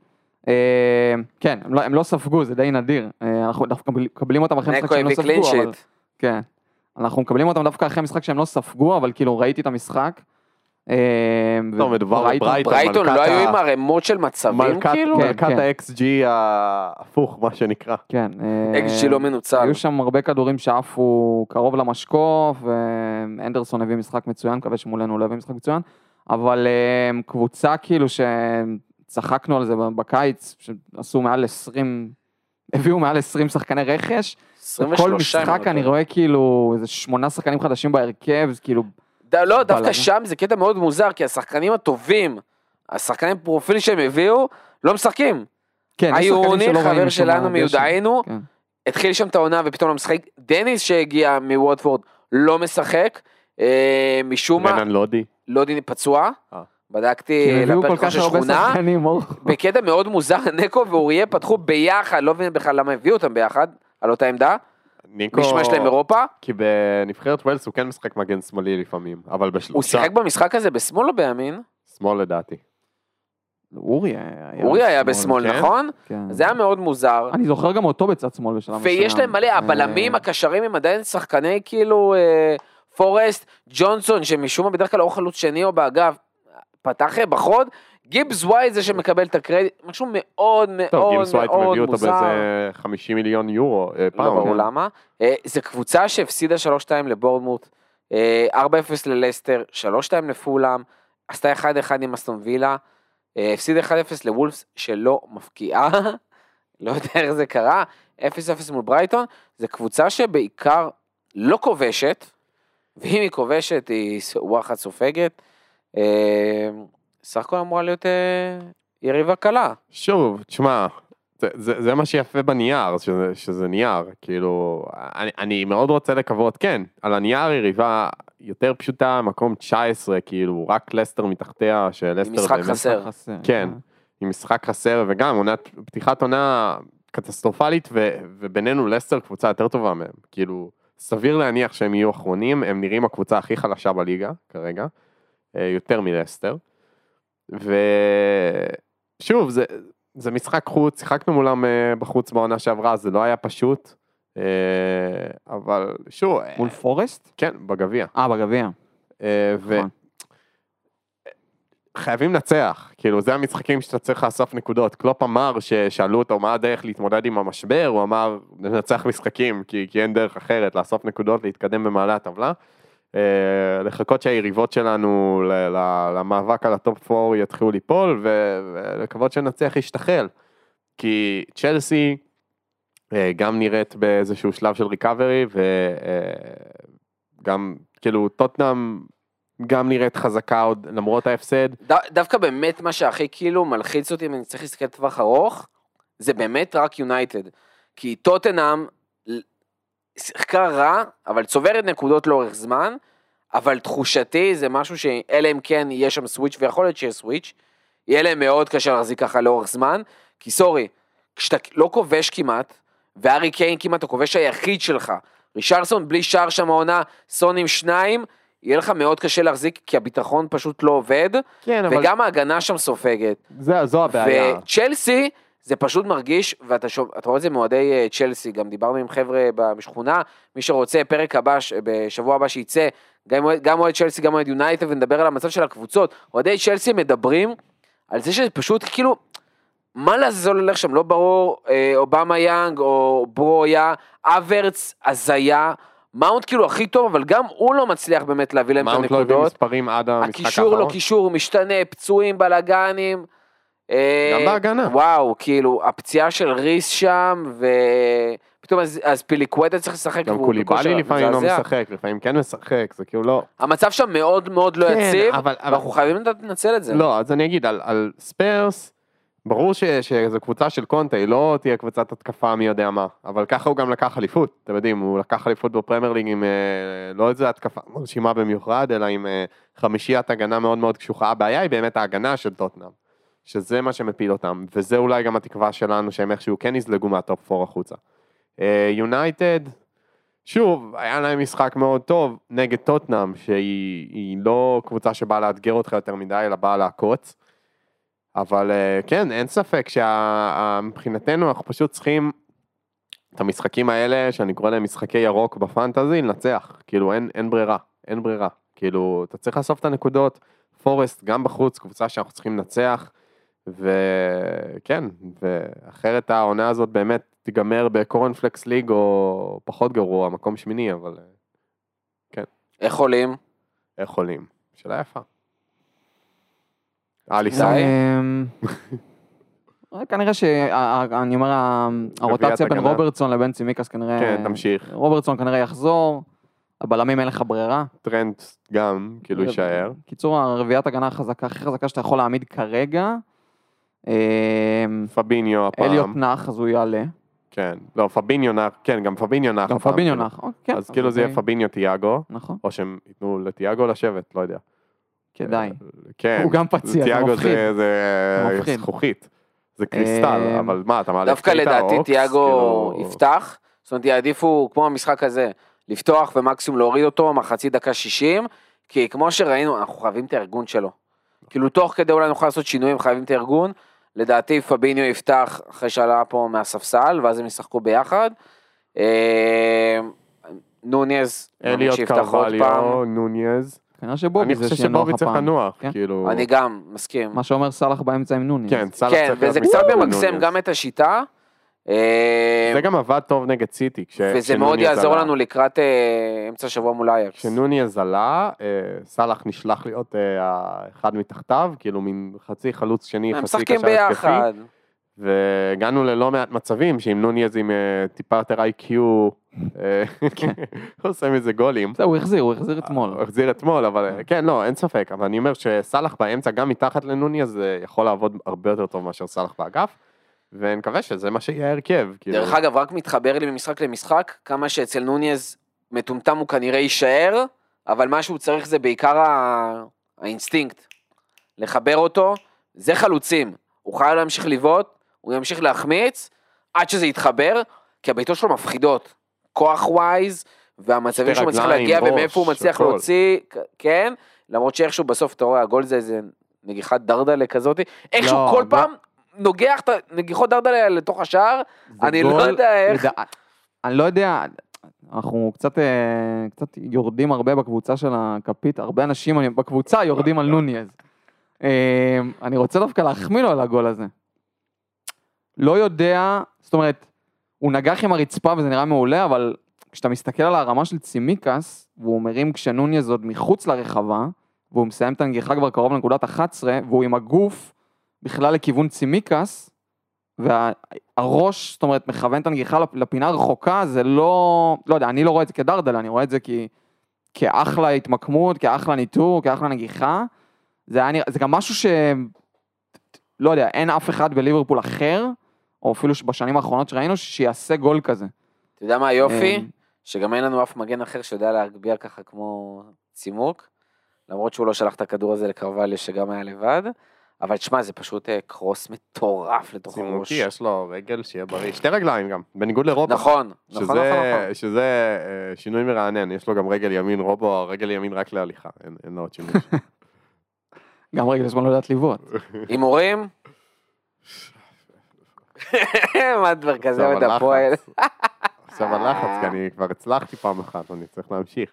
אה, כן, הם לא- הם לא ספגו, זה די נדיר. אה, אנחנו דווקא מקבלים אותם אחרי משחק שהם לא ספגו, אבל... כן. אנחנו מקבלים אותם דווקא אחרי משחק שהם לא ספגו, אבל כאילו ראיתי את המשחק. אה, טוב, מדובר בברייטון. ברייטון לא היו עם ערימות של מצבים כאילו? כן, מלכת כן. ה-XG ההפוך, מה שנקרא. כן. אקסג'י לא מנוצל. היו שם הרבה כדורים שעפו קרוב למשקוף, ואנדרסון הביא משחק מצוין, מקווה שמולנו לא הביא משחק מצוין, אבל אה, קבוצה כאילו שצחקנו על זה בקיץ, שעשו מעל 20, הביאו מעל 20 שחקני רכש, 23 כל משחק לא אני. רואה כאילו איזה שמונה שחקנים חדשים בהרכב, זה כאילו, ד- לא, דווקא. שם זה קטע מאוד מוזר, כי השחקנים הטובים, השחקנים פרופיל שהם הביאו, לא משחקים. כן, יש שחקנים היוני, שלא רואים חבר שלנו מיודענו, כן. התחיל שם את העונה ופתאום לא משחק. דניס שהגיע מווטפורד לא משחק, אה, משום מה, רנן לודי. לודי פצוע, אה. בדקתי לפרק של שכונה. בקטע מאוד מוזר, נקו ואוריה פתחו ביחד, לא מבין בכלל למה הביאו אותם ביחד, על אותה עמדה, ניקו... נשמע שלהם אירופה, כי בנבחרת ווילס הוא כן משחק מגן שמאלי לפעמים, אבל בשלושה. הוא שיחק במשחק הזה בשמאל או בימין? שמאל לדעתי. אורי היה... אורי היה בשמאל, כן? נכון? כן. זה היה מאוד מוזר. אני זוכר גם אותו בצד שמאל בשלב מסוים. ויש להם מלא, אה, הבלמים, הקשרים הם עדיין שחקני כאילו אה, פורסט, ג'ונסון, שמשום מה בדרך כלל או חלוץ שני או באגף, פתח אה, בחוד, גיבס ווייט זה שמקבל את הקרדיט, משהו מאוד טוב, מאוד גיבס ווייט מאוד מביא אותה מוזר. באיזה 50 מיליון יורו, אה, לא פעם. ברור כן. למה. אה, זו קבוצה שהפסידה 3-2 לבורנמות', אה, 4-0 ללסטר, 3-2 לפולאם, עשתה 1-1 עם אסטון וילה, הפסידה 1-0 לוולפס שלא מבקיעה, לא יודע איך זה קרה, 0-0 מול ברייטון, זו קבוצה שבעיקר לא כובשת, ואם היא כובשת היא וואחד סופגת, אה, סך הכל אמורה להיות אה, יריבה קלה. שוב, תשמע, זה, זה, זה מה שיפה בנייר, שזה, שזה נייר, כאילו, אני, אני מאוד רוצה לקוות, כן, על הנייר יריבה יותר פשוטה, מקום 19, כאילו, רק לסטר מתחתיה, שלסטר משחק חסר. חסר. כן, עם משחק חסר, וגם עונת, פתיחת עונה קטסטרופלית, ו, ובינינו לסטר קבוצה יותר טובה מהם, כאילו, סביר להניח שהם יהיו אחרונים, הם נראים הקבוצה הכי חלשה בליגה, כרגע, אה, יותר מלסטר, ושוב, זה, זה משחק חוץ, שיחקנו מולם אה, בחוץ בעונה שעברה, זה לא היה פשוט, אה, אבל שוב, מול פורסט? כן, בגביע. אה, בגביע. ו... חייבים לנצח, כאילו זה המשחקים שאתה צריך לאסוף נקודות. קלופ אמר ששאלו אותו מה הדרך להתמודד עם המשבר, הוא אמר לנצח משחקים כי, כי אין דרך אחרת, לאסוף נקודות, להתקדם במעלה הטבלה. אה, לחכות שהיריבות שלנו ל- ל- למאבק על ה top 4 יתחילו ליפול ו- ולקוות שנצליח להשתחל. כי צ'לסי אה, גם נראית באיזשהו שלב של recovery וגם כאילו טוטנאם גם נראית חזקה עוד למרות ההפסד. ד, דווקא באמת מה שהכי כאילו מלחיץ אותי אם אני צריך להסתכל לטווח ארוך, זה באמת רק יונייטד. כי טוטנאם שיחקה רע, אבל צוברת נקודות לאורך זמן, אבל תחושתי זה משהו שאלא אם כן יהיה שם סוויץ', ויכול להיות שיהיה סוויץ', יהיה להם מאוד קשה להחזיק ככה לאורך זמן, כי סורי, כשאתה לא כובש כמעט, וארי קיין כמעט הכובש היחיד שלך, רישרסון בלי שער שם העונה, סון עם שניים, יהיה לך מאוד קשה להחזיק, כי הביטחון פשוט לא עובד, כן וגם ההגנה שם סופגת. זה, זו הבעיה. וצ'לסי, זה פשוט מרגיש, ואתה אתה רואה את זה מאוהדי אה, צ'לסי, גם דיברנו עם חבר'ה בשכונה, מי שרוצה, פרק הבא, בשבוע הבא שייצא, גם אוהד- גם אוהד צ'לסי, גם אוהד יונייטד, ונדבר על המצב של הקבוצות. אוהדי צ'לסי מדברים על זה שזה פשוט כאילו, מה לעזאזל הולך שם, לא ברור, אה, אובמה יאנג או ברויה, אברץ, הזיה, מאונט כאילו הכי טוב, אבל גם הוא לא מצליח באמת להביא להם את מאונט לא הביא הנקודות. מספרים עד המשחק הקישור האחרון. לא קישור, משתנה, פצועים, בלאגנים. אה, גם בהגנה. וואו, כאילו, הפציעה של ריס שם, ופתאום אז, אזפיליקואטה צריך לשחק. גם קוליבאלי לפעמים לא. משחק, לפעמים כן משחק, זה כאילו לא... המצב שם מאוד מאוד לא כן, יציב, אבל- אבל- ואנחנו חייבים לנצל את זה. לא, אז אני אגיד, על, על ספרס, ברור ש, שזו קבוצה של קונטה, היא לא תהיה קבוצת התקפה מי יודע מה, אבל ככה הוא גם לקח אליפות, אתם יודעים, הוא לקח אליפות בפרמייר ליג עם אה, לא איזה התקפה מרשימה במיוחד, אלא עם אה, חמישיית הגנה מאוד מאוד קשוחה, הבעיה היא באמת ההגנה של טוטנאם, שזה מה שמפיל אותם, וזה אולי גם התקווה שלנו שהם איכשהו כן יזלגו מהטופ 4 החוצה. יונייטד, שוב, היה להם משחק מאוד טוב נגד טוטנאם, שהיא היא לא קבוצה שבאה לאתגר אותך יותר מדי, אלא באה לעקוץ. אבל אה, כן, אין ספק שמבחינתנו אנחנו פשוט צריכים את המשחקים האלה, שאני קורא להם משחקי ירוק בפנטזי, לנצח. כאילו, אין, אין ברירה, אין ברירה. כאילו, אתה צריך לאסוף את הנקודות, פורסט גם בחוץ, קבוצה שאנחנו צריכים לנצח. וכן, ואחרת העונה הזאת באמת תיגמר בקורנפלקס ליג או פחות גרוע, מקום שמיני, אבל אה, איך עולים? איך עולים? שאלה יפה. אליסון, די. אמ, כנראה שאני אומר, ה- הרוטציה בין. רוברטסון לבין צימקס כנראה... כן, תמשיך. רוברטסון כנראה יחזור, הבלמים אין לך ברירה. טרנד גם, כאילו יישאר. קיצור, הרביעיית הגנה החזקה, הכי חזקה שאתה יכול להעמיד כרגע. אמ, פביניו הפעם. אליוט נח, אז הוא יעלה. כן. לא, פביניו נח, כן, גם פביניו נח. גם פביניו כאילו. נח. אוקיי, כן, אז כאילו זה יהיה פביניו תיאגו, נכון, או שהם ייתנו לתיאגו לשבת, לא יודע. כדאי. כן. הוא גם פציע, זה תיאגו מפחיד. זה- זה. זכוכית. זה קריסטל, אה, אבל מה, אתה מעלה דווקא לדעתי תיאגו כאילו- יפתח, זאת אומרת יעדיפו כמו המשחק הזה, לפתוח ומקסימום להוריד אותו מחצי דקה 60, כי כמו שראינו אנחנו חייבים את הארגון שלו. כאילו תוך כדי אולי נוכל לעשות שינויים חייבים את הארגון, לדעתי פביניו יפתח אחרי שעלה פה מהספסל ואז הם ישחקו ביחד. אה, נוניז, אליוט שיפתח עוד פעם, קרווליו, נוניז. כנראה שבובי אני זה חושב שיהיה נוח שבובי צריך הפעם. לנוח, כן. כאילו... אני גם מסכים. מה שאומר סאלח באמצע עם נוני. כן, סאלח כן, צריך להיות וזה קצת ממקסם. גם את השיטה. אה, זה גם עבד טוב נגד סיטי. כש- וזה מאוד יעזור. לנו לקראת אה, אמצע השבוע מול אייקס. כשנוניז עלה, אה, סאלח נשלח להיות האחד מתחתיו, כאילו מין חצי חלוץ שני, הם חצי משחקים קשר התקפי. והגענו ללא מעט מצבים שעם נוניז עם אה, טיפה יותר איי-קיו, כן. עושה מזה גולים. זהו, הוא החזיר, הוא החזיר אתמול. הוא החזיר אתמול, אבל אה, כן, לא, אין ספק, אבל אני אומר שסאלח באמצע, גם מתחת לנוניז, יכול לעבוד הרבה יותר טוב מאשר סאלח באגף, ונקווה שזה מה שיהיה ההרכב. כאילו. דרך אגב, רק מתחבר לי ממשחק למשחק, כמה שאצל נוניז מטומטם הוא כנראה יישאר, אבל מה שהוא צריך זה בעיקר האינסטינקט. לחבר אותו, זה חלוצים. הוא חייב להמשיך לבעוט, הוא ימשיך להחמיץ, עד שזה יתחבר, כי הבעיטות שלו מפחידות. כוח wise, והמצבים שהוא מצליח להגיע ומאיפה הוא מצליח הכל. להוציא, כן, למרות שאיכשהו בסוף אתה רואה, הגול זה איזה נגיחת דרדלה כזאת, איכשהו לא, כל לא. פעם נוגח את הנגיחות דרדלה לתוך השער, אני לא יודע איך. לדע- אני לא יודע, אנחנו קצת, אה, קצת יורדים הרבה בקבוצה של הכפית, הרבה אנשים בקבוצה יורדים על נוניז. אה, אני רוצה דווקא להחמיא לו על הגול הזה. לא יודע, זאת אומרת, הוא נגח עם הרצפה וזה נראה מעולה, אבל כשאתה מסתכל על הרמה של צימקס, והוא מרים כשנוניז עוד מחוץ לרחבה, והוא מסיים את הנגיחה כבר קרוב לנקודת 11, והוא עם הגוף בכלל לכיוון צימקס, והראש, זאת אומרת, מכוון את הנגיחה לפ- לפינה הרחוקה, זה לא, לא יודע, אני לא רואה את זה כדרדלה, אני רואה את זה כי, כאחלה התמקמות, כאחלה ניטור, כאחלה נגיחה. זה, היה, זה גם משהו ש... לא יודע, אין אף אחד בליברפול אחר, או אפילו בשנים האחרונות שראינו, שיעשה גול כזה. אתה יודע מה היופי? אה, שגם אין לנו אף מגן אחר שיודע להגביה ככה כמו צימוק, למרות שהוא לא שלח את הכדור הזה לקרבליה שגם היה לבד, אבל תשמע, זה פשוט אה, קרוס מטורף לתוך הראש. צימוקי, יש לו רגל שיהיה בריא, שתי רגליים גם, בניגוד לרובו. נכון, נכון, נכון, שזה, נכון. שזה אה, שינוי מרענן, יש לו גם רגל ימין, רובו, רגל ימין רק להליכה, אין, אין לו עוד שינוי. גם רגל שמאל לא יודעת לבעוט. הימורים? מה את מרכזי עכשיו את הפועל? עכשיו הלחץ, כי אני כבר הצלחתי פעם אחת, אני צריך להמשיך.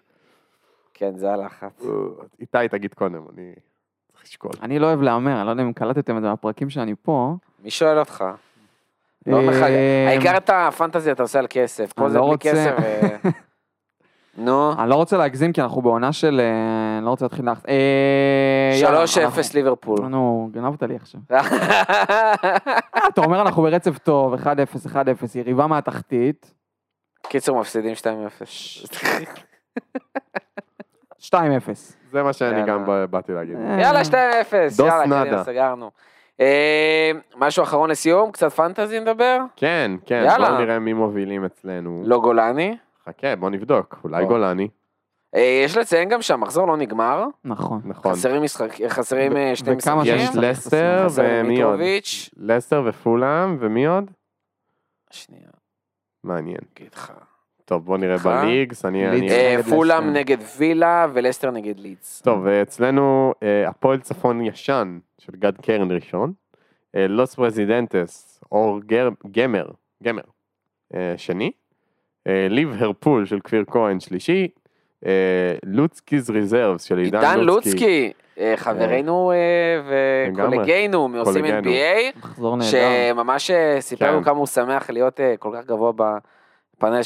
כן, זה הלחץ. איתי, תגיד קודם, אני צריך לשקול. אני לא אוהב להמר, אני לא יודע אם קלטתם את זה מהפרקים שאני פה. מי שואל אותך? לא אה, מחכה. העיקר את הפנטזיה אתה עושה על כסף, פה זה לא בלי כסף. נו, אני לא רוצה להגזים כי אנחנו בעונה של... אה, אני לא רוצה להתחיל. אה, יאללה, 3-0 אנחנו- ליברפול. נו, גנבת לי עכשיו. אה, אתה אומר אנחנו ברצף טוב, 1-0, 1-0, יריבה מהתחתית, קיצור, מפסידים 2-0. 2-0. זה מה שאני. גם באתי להגיד. יאללה, 2-0, דוס יאללה, נאדה. סגרנו. משהו אחרון לסיום? קצת פנטזי נדבר? כן, כן, יאללה. בואו נראה מי מובילים אצלנו. לא גולני. חכה, בוא נבדוק, אולי בוא. גולני. אה, יש לציין גם שהמחזור לא נגמר. נכון. נכון. חסרים משחק, חסרים אה, שני וכמה משחקים. יש. לסטר ומי עוד? לסטר ופולאם ומי עוד? שנייה, מעניין. אגיד לך. טוב, בוא נראה. בליגס, אני... אה, נגד פולאם. נגד וילה ולסטר נגד לידס. טוב, ואצלנו אה, הפועל צפון ישן של גד קרן ראשון, לוס פרזידנטס, אור גמר, גמר, שני, אה, ליב הרפול של כפיר כהן שלישי, אה, לוצקיז ריזרבס של עידן עידן לוצקי, לוצקי, אה, חברנו אה, לגמרי. וקולגנו מעושים. NBA. שממש אה, סיפר כן. לנו כמה הוא שמח להיות אה, כל כך גבוה בפאנל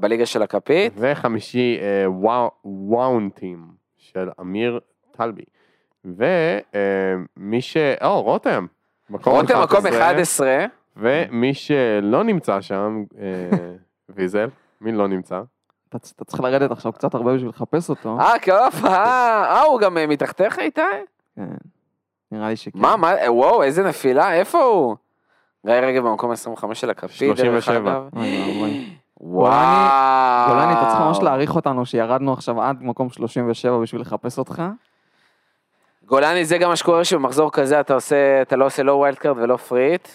בליגה של הכפית. וחמישי אה, וואו- וואונטים של אמיר טלבי, ומי ש... או, רותם. מקום רותם מקום 11, 11, ומי שלא נמצא שם, אה, ויזל, מי לא נמצא? אתה צריך לרדת עכשיו קצת הרבה בשביל לחפש אותו. אה, קרוב, אה, אה, הוא גם אה, מתחתיך איתי? כן. נראה לי שכן. מה, מה, אה, וואו, איזה נפילה, איפה הוא? גיא רגב במקום 25 של הכפית, דרך 37. אגב. אוי ואבוי. וואו. גולני, אתה צריך ממש להעריך אותנו שירדנו עכשיו עד מקום 37 בשביל לחפש אותך. גולני זה גם מה שקורה שבמחזור כזה אתה עושה, אתה לא עושה לא wild card ולא free hit.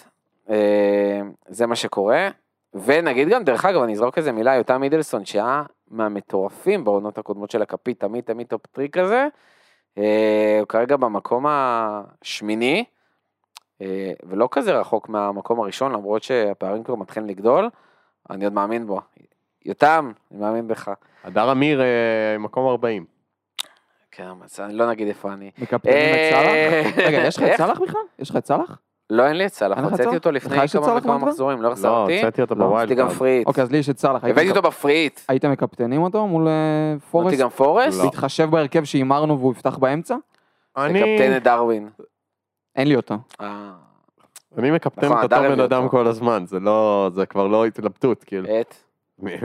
זה מה שקורה. ונגיד גם, דרך אגב, אני אזרוק איזה מילה, יותם מידלסון, שהיה מהמטורפים בעונות הקודמות של הכפית, תמיד תמיד top three כזה. אה, הוא כרגע במקום השמיני, אה, ולא כזה רחוק מהמקום הראשון, למרות שהפערים כבר מתחילים לגדול. אני עוד מאמין בו. יותם, אני מאמין בך. הדר אמיר, אה, מקום 40. כן, אז אני לא נגיד איפה אני. מקפטנים את סאלח? רגע, יש לך את? סאלח בכלל? יש לך את סאלח? לא, אין לי את סאלח, לך את הוצאתי? אותו לפני כמה וכמה? מחזורים, לא לא, החזרתי. הוצאתי אותו לא, ב wild עשיתי גם. free hit. אוקיי, אז לי יש את סאלח. הבאתי אותו ב free hit. הייתם מקפטנים אותו מול אה, פורסט? גם פורסט. לא. להתחשב בהרכב שהימרנו והוא יפתח באמצע? אני מקפטן את דרווין. אין לי אותו. אה, אני מקפטן נכון, את אותו בן אדם. כל הזמן, זה לא, זה כבר לא התלבטות, כאילו. את.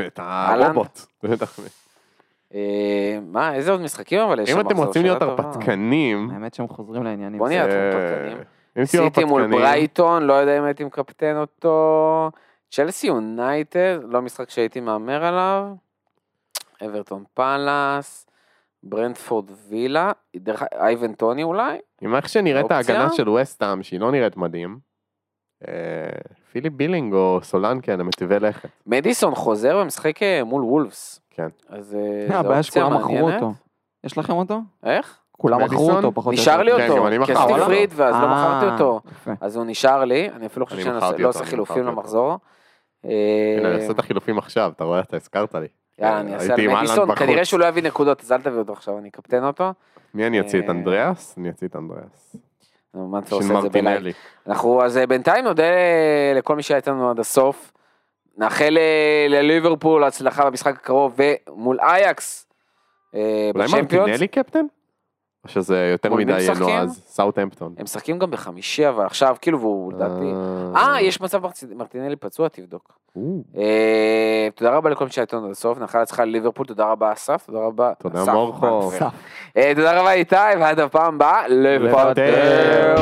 את? הרובוט. אה, מה, איזה עוד משחקים אבל יש שם אם אתם? רוצים להיות. הרפתקנים, האמת שהם חוזרים לעניינים. בוא נהיה הרפתקנים. אם תהיו סיטי מול ברייטון, לא יודע אם הייתי מקפטן אותו. צ'לסי יונייטד, לא משחק שהייתי מהמר עליו. אברטון פאלאס. ברנדפורד וילה. דרך אייבן טוני אולי? עם איך שנראית אופציה? ההגנה של וסטאם, שהיא לא נראית מדהים, אה, פיליפ בילינג או סולנקן, הם מטיבי לכת. מדיסון חוזר ומשחק אה, מול וולפס. כן. אז אה, אה, זו הבעיה אופציה שכולם מכרו מעניינת. אותו. יש לכם אותו? איך? כולם מכרו? אותו, פחות או נשאר לי יותר. כן, אותו, כי עשיתי אותו. פריט ואז לא אה, מכרתי אותו. אז הוא נשאר לי, אני אפילו חושב אני שאני לא עושה חילופים. למחזור. אה, אני עושה את החילופים עכשיו, אתה רואה? אתה הזכרת לי. יאללה, אני אעשה הייתי עם על אהלן מדיסון, בחוץ. כנראה שהוא לא יביא נקודות, אז אל תביא אותו עכשיו, אני אקפטן אותו. מי אני אוציא את אה, אנדריאס? אני אוציא את אנדריאס. נו, מה אתה עושה את זה בלייב? אנחנו, אז אה, בינתיים נודה לכל מי שהיה איתנו עד הסוף. נאחל אה, לליברפול הצלחה במשחק הקרוב ומול אייקס. אה, אולי. מרטינלי קפטן? או שזה יותר מדי משחקים? נועז? סאוטהמפטון. הם משחקים גם בחמישי אבל עכשיו כאילו והוא לדעתי. אה יש מצב מרטינלי פצוע תבדוק. אה, תודה רבה לכל מי שהיה איתנו עד הסוף נאחל הצלחה לליברפול תודה רבה אסף תודה רבה. תודה, מורכו. אה, תודה רבה איתי ועד הפעם הבאה. לפטר.